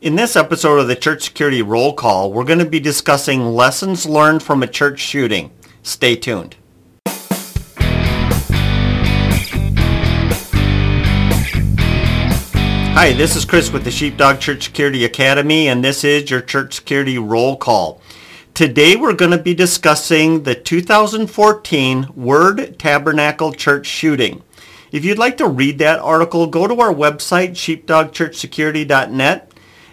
In this episode of the Church Security Roll Call, we're going to be discussing lessons learned from a church shooting. Stay tuned. Hi, this is Chris with the Sheepdog Church Security Academy, and this is your Church Security Roll Call. Today we're going to be discussing the 2014 Word Tabernacle Church shooting. If you'd like to read that article, go to our website, sheepdogchurchsecurity.net,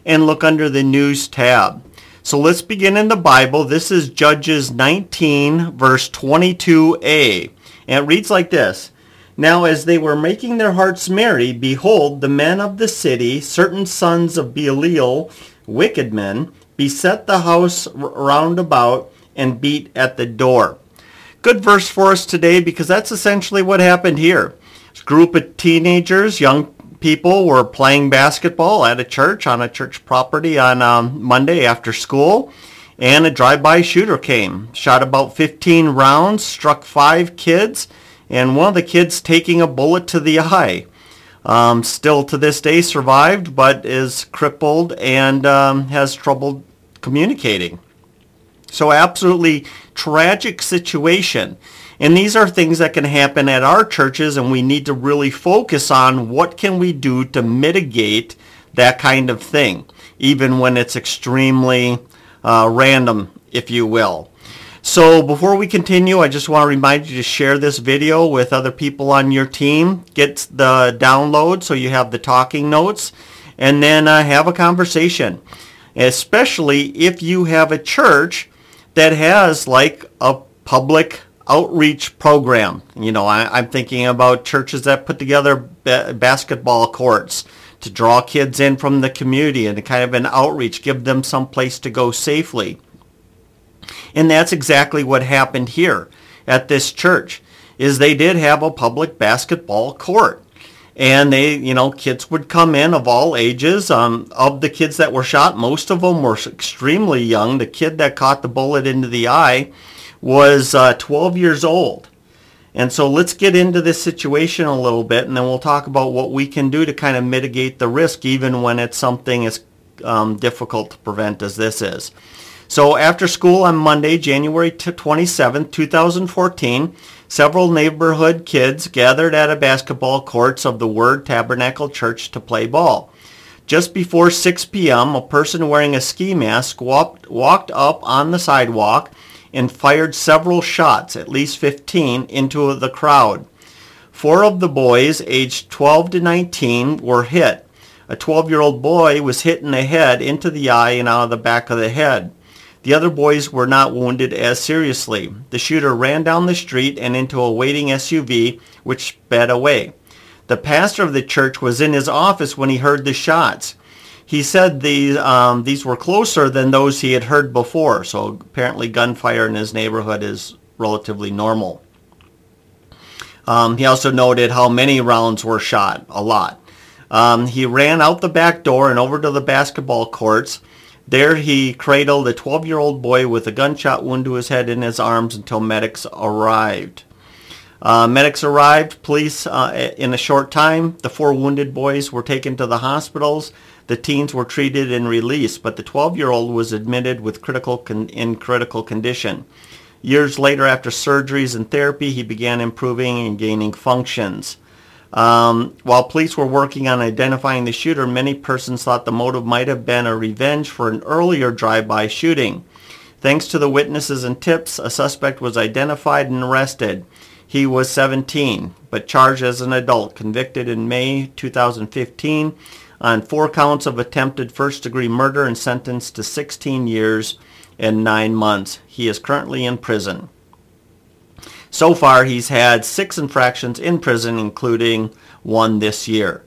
and look under the News tab. So let's begin in the Bible. This is Judges 19, verse 22a. And it reads like this. Now as they were making their hearts merry, behold, the men of the city, certain sons of Belial, wicked men, beset the house round about and beat at the door. Good verse for us today because that's essentially what happened here. A group of teenagers, young people were playing basketball at a church on a church property on um, Monday after school and a drive-by shooter came, shot about 15 rounds, struck five kids, and one of the kids taking a bullet to the eye. Um, still to this day survived, but is crippled and um, has trouble communicating. So absolutely tragic situation. And these are things that can happen at our churches and we need to really focus on what can we do to mitigate that kind of thing, even when it's extremely uh, random, if you will. So before we continue, I just want to remind you to share this video with other people on your team. Get the download so you have the talking notes and then uh, have a conversation. Especially if you have a church that has like a public outreach program. You know, I, am thinking about churches that put together ba- basketball courts to draw kids in from the community and kind of an outreach, give them some place to go safely. And that's exactly what happened here at this church is they did have a public basketball court. And they, you know, kids would come in of all ages. Um, of the kids that were shot, most of them were extremely young. The kid that caught the bullet into the eye was uh, 12 years old. And so let's get into this situation a little bit, and then we'll talk about what we can do to kind of mitigate the risk, even when it's something as um, difficult to prevent as this is. So after school on Monday, January 27, 2014, several neighborhood kids gathered at a basketball courts of the Word Tabernacle Church to play ball. Just before 6 p.m., a person wearing a ski mask walked, walked up on the sidewalk and fired several shots, at least 15, into the crowd. Four of the boys, aged 12 to 19, were hit. A 12-year-old boy was hit in the head, into the eye, and out of the back of the head. The other boys were not wounded as seriously. The shooter ran down the street and into a waiting SUV, which sped away. The pastor of the church was in his office when he heard the shots. He said these, um, these were closer than those he had heard before, so apparently gunfire in his neighborhood is relatively normal. Um, he also noted how many rounds were shot, a lot. Um, he ran out the back door and over to the basketball courts. There he cradled a 12-year-old boy with a gunshot wound to his head in his arms until medics arrived. Uh, medics arrived, police uh, in a short time. The four wounded boys were taken to the hospitals. The teens were treated and released, but the 12-year-old was admitted with critical con- in critical condition. Years later, after surgeries and therapy, he began improving and gaining functions. Um, while police were working on identifying the shooter, many persons thought the motive might have been a revenge for an earlier drive-by shooting. Thanks to the witnesses and tips, a suspect was identified and arrested. He was 17, but charged as an adult, convicted in May 2015 on four counts of attempted first-degree murder and sentenced to 16 years and nine months. He is currently in prison. So far, he's had six infractions in prison, including one this year.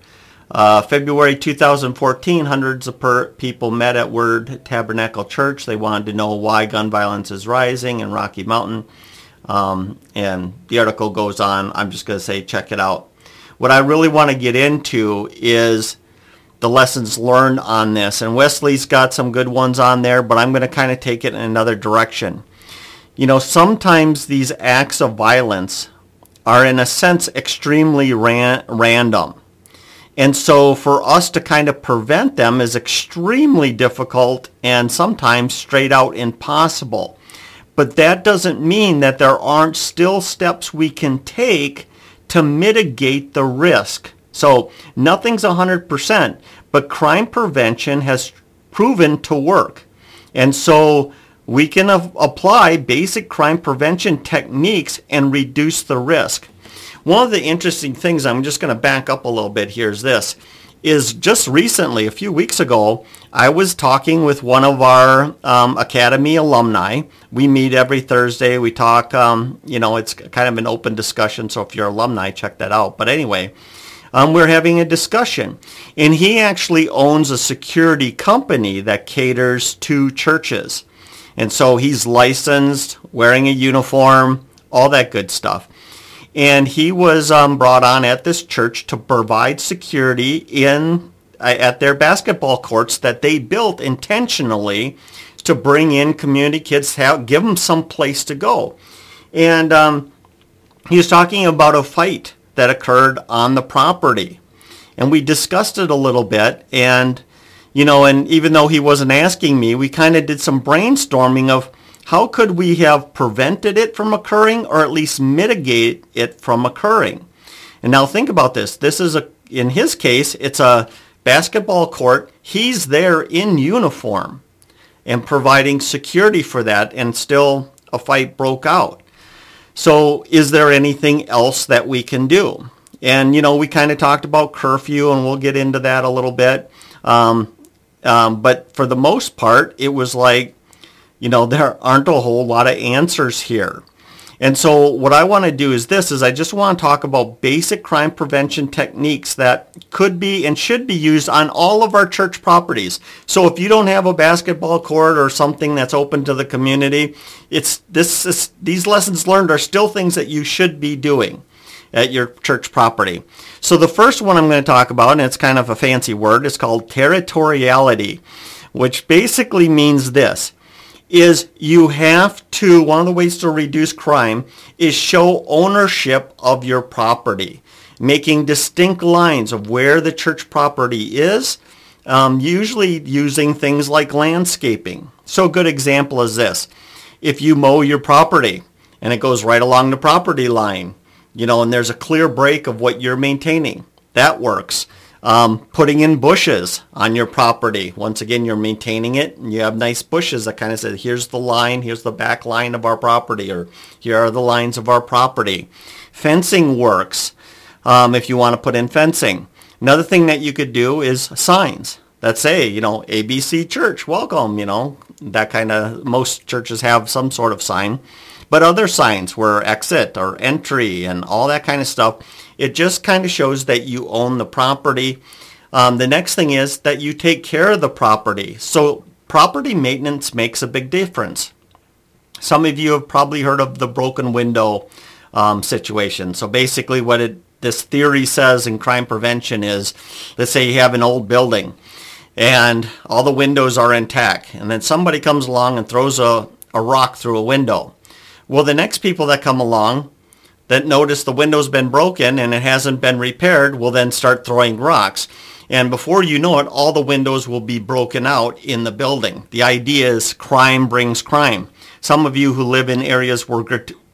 Uh, February 2014, hundreds of per- people met at Word Tabernacle Church. They wanted to know why gun violence is rising in Rocky Mountain. Um, and the article goes on. I'm just going to say check it out. What I really want to get into is the lessons learned on this. And Wesley's got some good ones on there, but I'm going to kind of take it in another direction. You know, sometimes these acts of violence are in a sense extremely ran- random. And so for us to kind of prevent them is extremely difficult and sometimes straight out impossible. But that doesn't mean that there aren't still steps we can take to mitigate the risk. So nothing's 100%, but crime prevention has proven to work. And so we can apply basic crime prevention techniques and reduce the risk. One of the interesting things, I'm just going to back up a little bit here, is this, is just recently, a few weeks ago, I was talking with one of our um, Academy alumni. We meet every Thursday. We talk, um, you know, it's kind of an open discussion, so if you're alumni, check that out. But anyway, um, we're having a discussion. And he actually owns a security company that caters to churches. And so he's licensed, wearing a uniform, all that good stuff and he was um, brought on at this church to provide security in at their basketball courts that they built intentionally to bring in community kids, have, give them some place to go. And um, he was talking about a fight that occurred on the property. And we discussed it a little bit. And, you know, and even though he wasn't asking me, we kind of did some brainstorming of how could we have prevented it from occurring or at least mitigate it from occurring? And now think about this. This is a, in his case, it's a basketball court. He's there in uniform and providing security for that and still a fight broke out. So is there anything else that we can do? And, you know, we kind of talked about curfew and we'll get into that a little bit. Um, um, but for the most part, it was like, you know, there aren't a whole lot of answers here. And so what I want to do is this, is I just want to talk about basic crime prevention techniques that could be and should be used on all of our church properties. So if you don't have a basketball court or something that's open to the community, it's this is, these lessons learned are still things that you should be doing at your church property. So the first one I'm going to talk about, and it's kind of a fancy word, it's called territoriality, which basically means this is you have to, one of the ways to reduce crime is show ownership of your property, making distinct lines of where the church property is, um, usually using things like landscaping. So a good example is this. If you mow your property and it goes right along the property line, you know, and there's a clear break of what you're maintaining, that works. Um, putting in bushes on your property. Once again, you're maintaining it and you have nice bushes that kind of say, here's the line, here's the back line of our property, or here are the lines of our property. Fencing works um, if you want to put in fencing. Another thing that you could do is signs that say, you know, ABC Church, welcome, you know, that kind of, most churches have some sort of sign. But other signs were exit or entry and all that kind of stuff it just kind of shows that you own the property. Um, the next thing is that you take care of the property. So property maintenance makes a big difference. Some of you have probably heard of the broken window um, situation. So basically what it, this theory says in crime prevention is, let's say you have an old building and all the windows are intact and then somebody comes along and throws a, a rock through a window. Well, the next people that come along that notice the window's been broken and it hasn't been repaired will then start throwing rocks. And before you know it, all the windows will be broken out in the building. The idea is crime brings crime. Some of you who live in areas where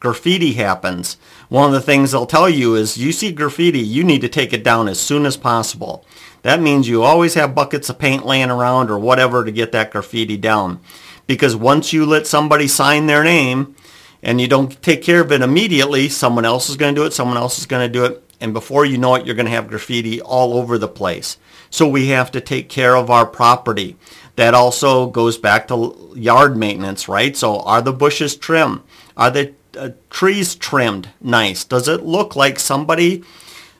graffiti happens, one of the things they'll tell you is you see graffiti, you need to take it down as soon as possible. That means you always have buckets of paint laying around or whatever to get that graffiti down. Because once you let somebody sign their name, and you don't take care of it immediately, someone else is going to do it, someone else is going to do it, and before you know it, you're going to have graffiti all over the place. So we have to take care of our property. That also goes back to yard maintenance, right? So are the bushes trimmed? Are the uh, trees trimmed nice? Does it look like somebody,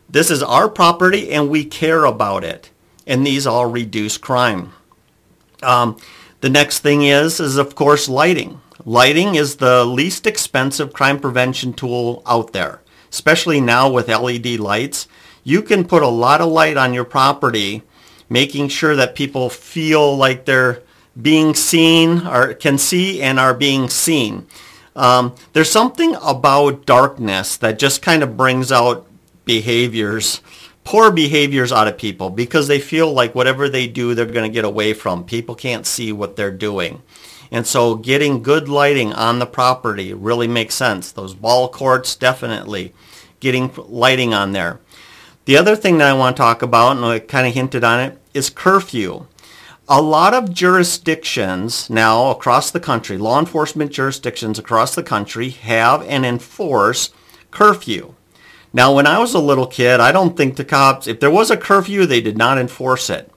this is our property and we care about it? And these all reduce crime. Um, the next thing is, is of course lighting. Lighting is the least expensive crime prevention tool out there, especially now with LED lights. You can put a lot of light on your property, making sure that people feel like they're being seen or can see and are being seen. Um, there's something about darkness that just kind of brings out behaviors poor behaviors out of people because they feel like whatever they do, they're going to get away from. People can't see what they're doing. And so getting good lighting on the property really makes sense. Those ball courts, definitely getting lighting on there. The other thing that I want to talk about, and I kind of hinted on it, is curfew. A lot of jurisdictions now across the country, law enforcement jurisdictions across the country have and enforce curfew. Now, when I was a little kid, I don't think the cops, if there was a curfew, they did not enforce it.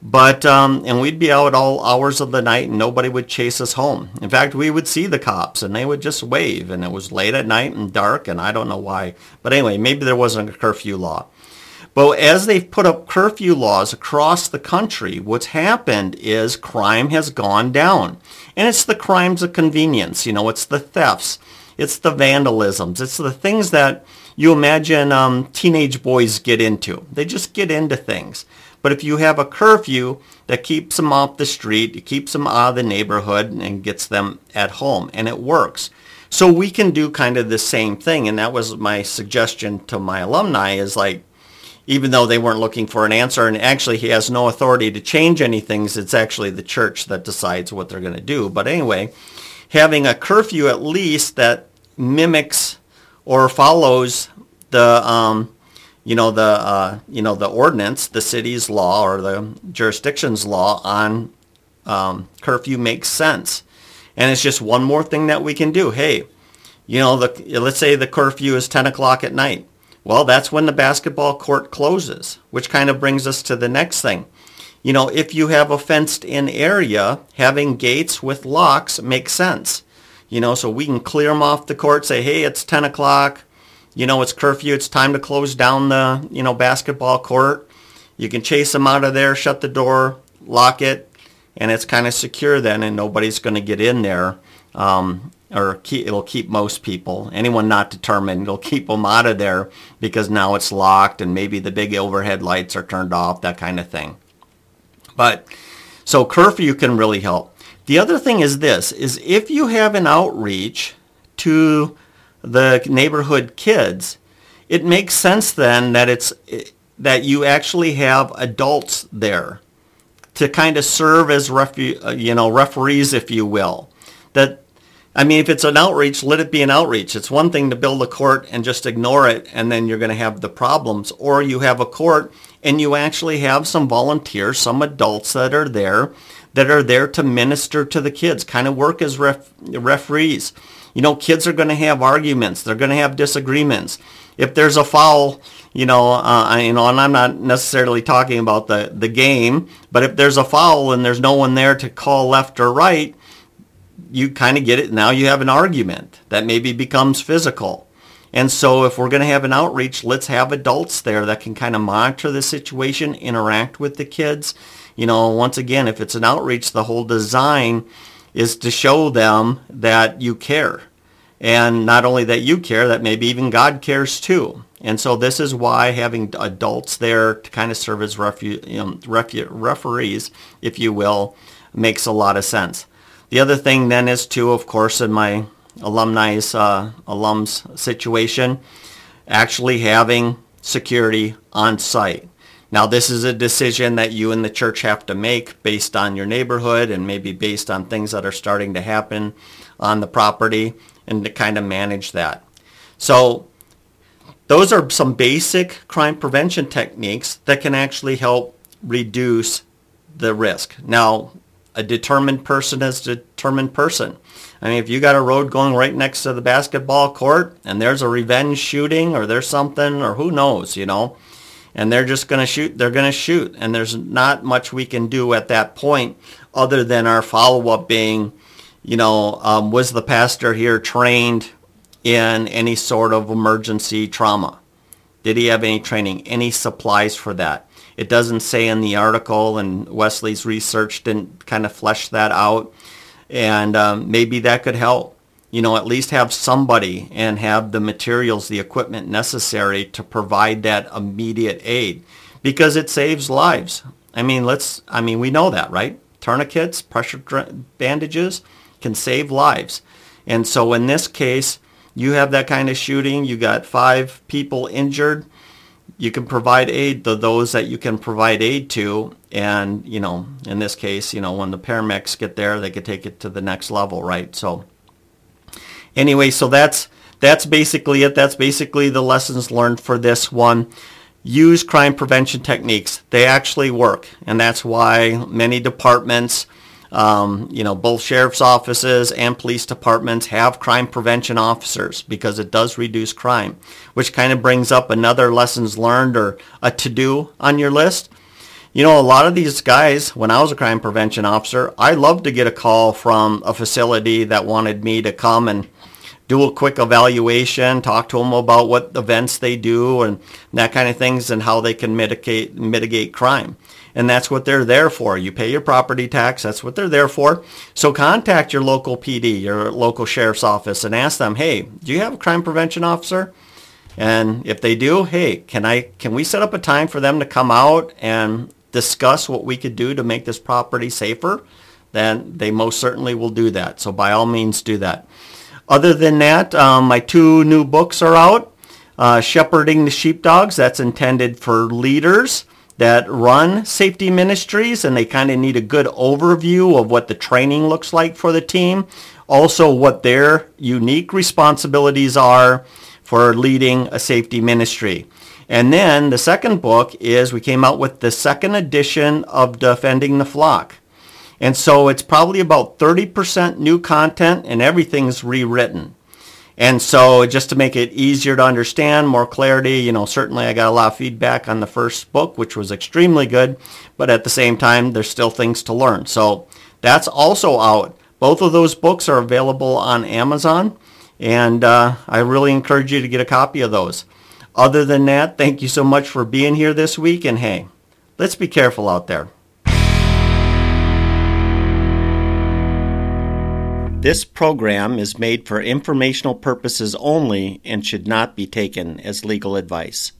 But, um, and we'd be out all hours of the night and nobody would chase us home. In fact, we would see the cops and they would just wave and it was late at night and dark and I don't know why. But anyway, maybe there wasn't a curfew law. But as they've put up curfew laws across the country, what's happened is crime has gone down. And it's the crimes of convenience. You know, it's the thefts. It's the vandalisms. It's the things that you imagine um, teenage boys get into. They just get into things. But if you have a curfew that keeps them off the street, it keeps them out of the neighborhood and gets them at home, and it works. So we can do kind of the same thing, and that was my suggestion to my alumni is like, even though they weren't looking for an answer, and actually he has no authority to change anything, it's actually the church that decides what they're going to do. But anyway, having a curfew at least that mimics or follows the um, you know the uh, you know the ordinance, the city's law or the jurisdiction's law on um, curfew makes sense, and it's just one more thing that we can do. Hey, you know, the, let's say the curfew is 10 o'clock at night. Well, that's when the basketball court closes, which kind of brings us to the next thing. You know, if you have a fenced in area, having gates with locks makes sense. You know, so we can clear them off the court, say, hey, it's 10 o'clock. You know, it's curfew. It's time to close down the, you know, basketball court. You can chase them out of there, shut the door, lock it, and it's kind of secure then, and nobody's going to get in there. Um, or keep, it'll keep most people. Anyone not determined, it'll keep them out of there because now it's locked and maybe the big overhead lights are turned off, that kind of thing. But so curfew can really help. The other thing is this, is if you have an outreach to the neighborhood kids, it makes sense then that it's that you actually have adults there to kind of serve as refu- uh, you know referees, if you will. That I mean, if it's an outreach, let it be an outreach. It's one thing to build a court and just ignore it, and then you're going to have the problems. Or you have a court and you actually have some volunteers, some adults that are there that are there to minister to the kids, kind of work as ref- referees. You know, kids are going to have arguments. They're going to have disagreements. If there's a foul, you know, uh, you know, and I'm not necessarily talking about the, the game, but if there's a foul and there's no one there to call left or right, you kind of get it. Now you have an argument that maybe becomes physical. And so if we're going to have an outreach, let's have adults there that can kind of monitor the situation, interact with the kids, you know, once again, if it's an outreach, the whole design is to show them that you care. And not only that you care, that maybe even God cares too. And so this is why having adults there to kind of serve as refu- you know, refu- referees, if you will, makes a lot of sense. The other thing then is too, of course, in my alumni's uh, alums situation, actually having security on site. Now, this is a decision that you and the church have to make based on your neighborhood and maybe based on things that are starting to happen on the property and to kind of manage that. So those are some basic crime prevention techniques that can actually help reduce the risk. Now, a determined person is a determined person. I mean, if you got a road going right next to the basketball court and there's a revenge shooting or there's something or who knows, you know, and they're just going to shoot. They're going to shoot, and there's not much we can do at that point other than our follow-up being, you know, um, was the pastor here trained in any sort of emergency trauma? Did he have any training, any supplies for that? It doesn't say in the article, and Wesley's research didn't kind of flesh that out. And um, maybe that could help you know, at least have somebody and have the materials, the equipment necessary to provide that immediate aid because it saves lives. I mean, let's, I mean, we know that, right? Tourniquets, pressure bandages can save lives. And so in this case, you have that kind of shooting, you got five people injured. you can provide aid to those that you can provide aid to. And, you know, in this case, you know, when the paramedics get there, they could take it to the next level, right? So anyway, so that's, that's basically it. That's basically the lessons learned for this one. Use crime prevention techniques. They actually work. And that's why many departments, um, you know, both sheriff's offices and police departments have crime prevention officers because it does reduce crime, which kind of brings up another lessons learned or a to-do on your list. You know, a lot of these guys, when I was a crime prevention officer, I loved to get a call from a facility that wanted me to come and do a quick evaluation, talk to them about what events they do and that kind of things and how they can mitigate mitigate crime and that's what they're there for. You pay your property tax, that's what they're there for. So contact your local PD, your local sheriff's office, and ask them, hey, do you have a crime prevention officer? And if they do, hey, can I can we set up a time for them to come out and discuss what we could do to make this property safer? Then they most certainly will do that. So by all means, do that. Other than that, um, my two new books are out. Uh, Shepherding the Sheepdogs, that's intended for leaders that run safety ministries and they kind of need a good overview of what the training looks like for the team. Also what their unique responsibilities are for leading a safety ministry. And then the second book is we came out with the second edition of Defending the Flock. And so it's probably about 30% new content and everything's rewritten. And so just to make it easier to understand, more clarity, you know, certainly I got a lot of feedback on the first book, which was extremely good, but at the same time, there's still things to learn. So that's also out. Both of those books are available on Amazon, and uh, I really encourage you to get a copy of those. Other than that, thank you so much for being here this week, and hey, let's be careful out there. This program is made for informational purposes only and should not be taken as legal advice.